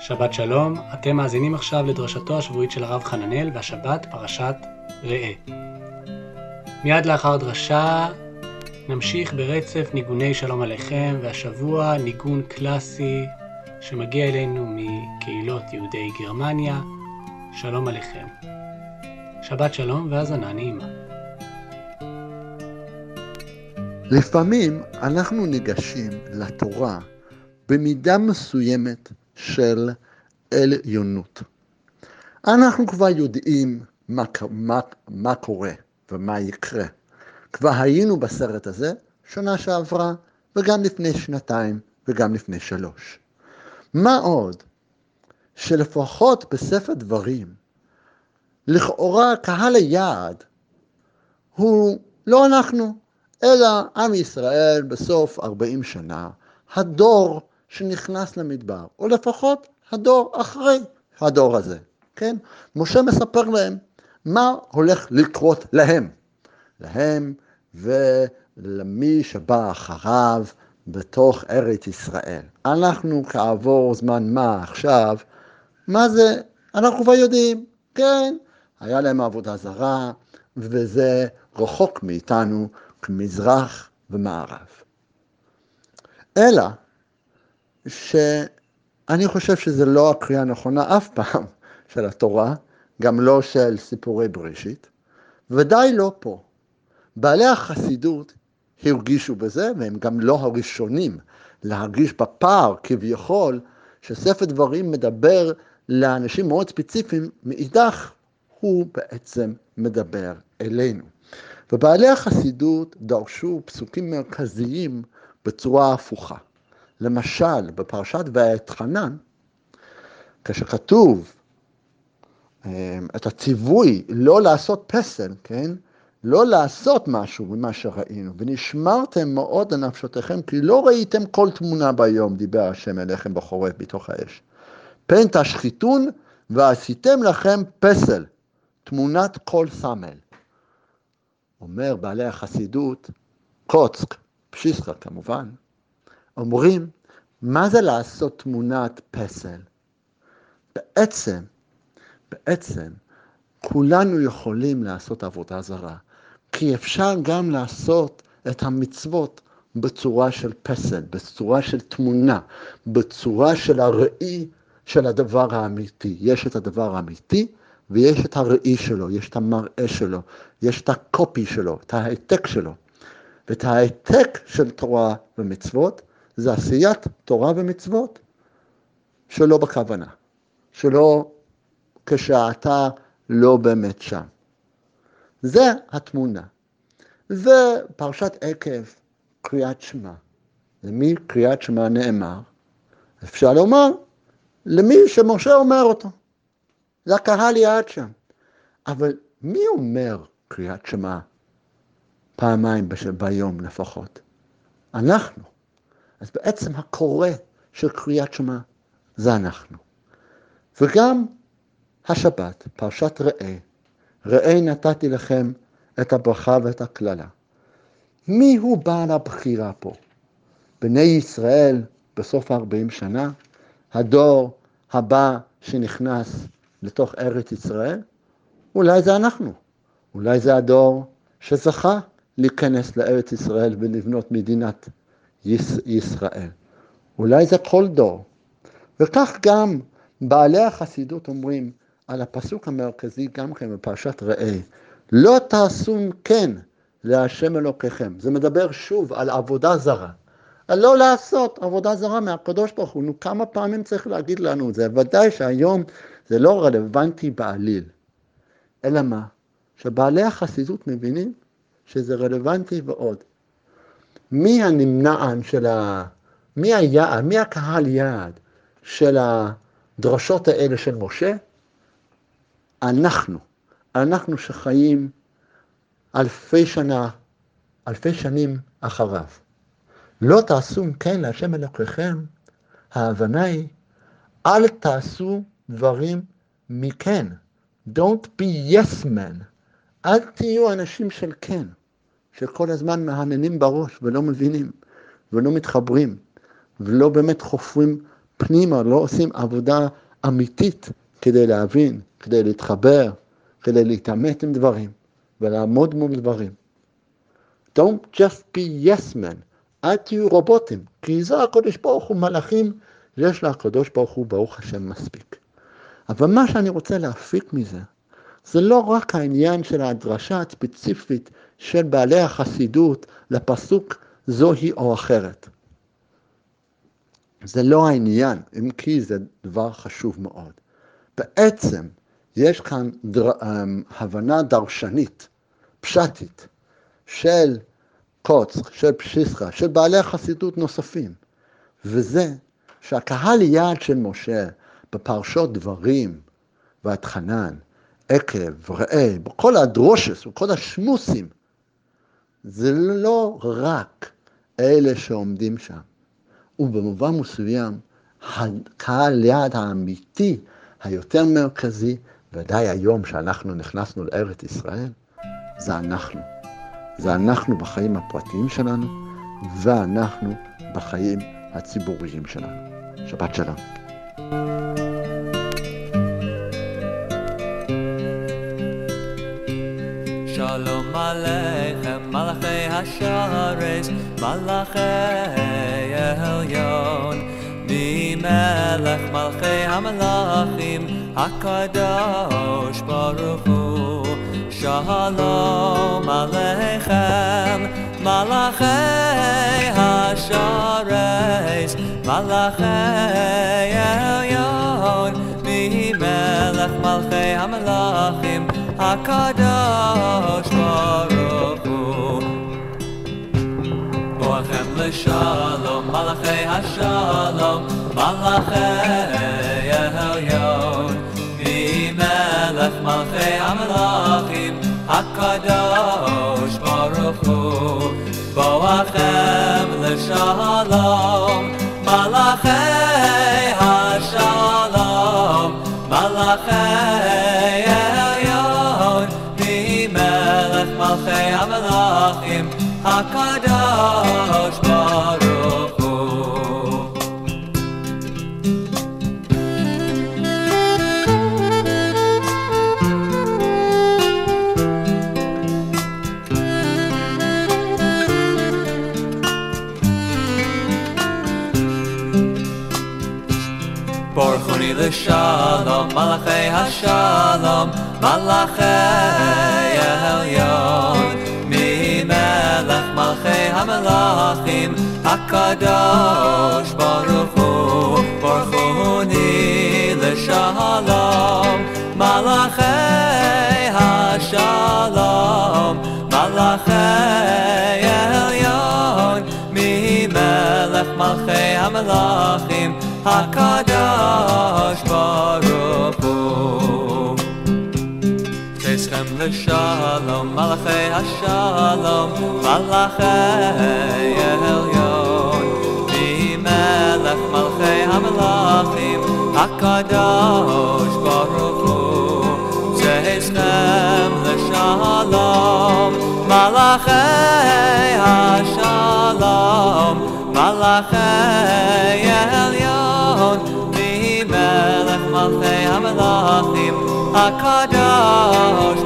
שבת שלום, אתם מאזינים עכשיו לדרשתו השבועית של הרב חננאל, והשבת פרשת ראה. מיד לאחר דרשה נמשיך ברצף ניגוני שלום עליכם, והשבוע ניגון קלאסי שמגיע אלינו מקהילות יהודי גרמניה, שלום עליכם. שבת שלום והאזנה נעימה. לפעמים אנחנו ניגשים לתורה במידה מסוימת של עליונות. אנחנו כבר יודעים מה, מה, מה קורה ומה יקרה. כבר היינו בסרט הזה שנה שעברה, וגם לפני שנתיים, וגם לפני שלוש. מה עוד? שלפחות בספר דברים, לכאורה קהל היעד הוא לא אנחנו, אלא עם ישראל בסוף 40 שנה, הדור שנכנס למדבר, או לפחות הדור אחרי הדור הזה, כן? משה מספר להם מה הולך לקרות להם, להם ולמי שבא אחריו בתוך ארץ ישראל. אנחנו כעבור זמן מה עכשיו, מה זה, אנחנו כבר יודעים, כן, היה להם עבודה זרה, וזה רחוק מאיתנו כמזרח ומערב. אלא שאני חושב שזה לא הקריאה הנכונה אף פעם של התורה, גם לא של סיפורי בראשית, ודאי לא פה. בעלי החסידות הרגישו בזה, והם גם לא הראשונים להרגיש בפער כביכול, שספר דברים מדבר לאנשים מאוד ספציפיים, מאידך הוא בעצם מדבר אלינו. ובעלי החסידות דרשו פסוקים מרכזיים בצורה הפוכה. למשל, בפרשת ואתחנן, כשכתוב אה, את הציווי לא לעשות פסל, כן? לא לעשות משהו ממה שראינו, ונשמרתם מאוד לנפשותיכם, כי לא ראיתם כל תמונה ביום, דיבר השם אליכם בחורף בתוך האש. פן תשחיתון ועשיתם לכם פסל, תמונת כל סמל. אומר בעלי החסידות, קוצק, פשיסקה כמובן, אומרים, מה זה לעשות תמונת פסל? בעצם, בעצם, כולנו יכולים לעשות עבודה זרה, כי אפשר גם לעשות את המצוות בצורה של פסל, בצורה של תמונה, בצורה של הראי של הדבר האמיתי. יש את הדבר האמיתי ויש את הראי שלו, יש את המראה שלו, יש את הקופי שלו, את ההעתק שלו. ואת ההעתק של תורה ומצוות זה עשיית תורה ומצוות שלא בכוונה, שלא כשאתה לא באמת שם. זה התמונה. ופרשת עקב, קריאת שמע. למי קריאת שמע נאמר? אפשר לומר, למי שמשה אומר אותו. זה הקהל יעד שם. אבל מי אומר קריאת שמע פעמיים ביום לפחות? אנחנו. אז בעצם הקורא של קריאת שמע זה אנחנו. וגם השבת, פרשת ראה, ראה נתתי לכם את הברכה ואת הקללה. מי הוא בעל הבחירה פה? בני ישראל בסוף ה-40 שנה? הדור הבא שנכנס לתוך ארץ ישראל? אולי זה אנחנו, אולי זה הדור שזכה להיכנס לארץ ישראל ולבנות מדינת ישראל. אולי זה כל דור. וכך גם בעלי החסידות אומרים על הפסוק המרכזי גם כן בפרשת ראה, לא תעשו כן להשם אלוקיכם. זה מדבר שוב על עבודה זרה. על לא לעשות עבודה זרה מהקדוש ברוך הוא. נו, כמה פעמים צריך להגיד לנו את זה? ודאי שהיום זה לא רלוונטי בעליל. אלא מה? שבעלי החסידות מבינים שזה רלוונטי ועוד. מי הנמנען של ה... מי היעד, מי הקהל יעד של הדרשות האלה של משה? אנחנו. אנחנו שחיים אלפי שנה, אלפי שנים אחריו. לא תעשו כן להשם אלוקיכם, ההבנה היא, אל תעשו דברים מכן. Don't be yes man. אל תהיו אנשים של כן. שכל הזמן מהנהנים בראש ולא מבינים ולא מתחברים ולא באמת חופרים פנימה, לא עושים עבודה אמיתית כדי להבין, כדי להתחבר, כדי להתעמת עם דברים ולעמוד מול דברים. Don't just be yes men, אל תהיו רובוטים, כי זה הקדוש ברוך הוא מלאכים, יש לקדוש ברוך הוא ברוך השם מספיק. אבל מה שאני רוצה להפיק מזה, זה לא רק העניין של הדרשה הספציפית של בעלי החסידות לפסוק זוהי או אחרת. זה לא העניין, אם כי זה דבר חשוב מאוד. בעצם יש כאן דר, um, הבנה דרשנית, פשטית, של קוץ, של פשיסחה, של בעלי חסידות נוספים, וזה שהקהל יעד של משה בפרשות דברים והתחנן, עקב, ראה, בכל הדרושס וכל השמוסים, זה לא רק אלה שעומדים שם, ובמובן מסוים, הקהל יעד האמיתי היותר מרכזי, ודאי היום שאנחנו נכנסנו לארץ ישראל, זה אנחנו. זה אנחנו בחיים הפרטיים שלנו, ואנחנו בחיים הציבוריים שלנו. שבת שלום. שלום עליכם מלאכי השרס, מלאכי העליון, ממלך מלכי המלאכים, הקדוש ברוך הוא. שלום עליכם מלאכי השרס, מלאכי העליון, ממלך מלכי המלאכים, HaKadosh Baruch Hu Boachem l'shalom, malachei hashalom, Malachei Yehelion Vimelech malachei ha-melachim HaKadosh Baruch Hu Boachem l'shalom, malachei hashalom, Malachei מלכי המלאכים, הקדוש ברוך הוא. בורכוני לשלום, מלאכי השלום, מלאכי המלאכים, הקדוש ברוך הוא, בורכוני לשלום, מלאכי השלום, מלאכי העליון, ממלך מלכי המלאכים, הקדוש ברוך הוא. תסכם לשלום, מלאכי השלום, מלאכי העליון, ממלך מלכי המלאכים, הקדוש ברוך הוא. תסכם לשלום, מלאכי השלום, מלאכי העליון, ממלך מלכי המלאכים, akadáskáról.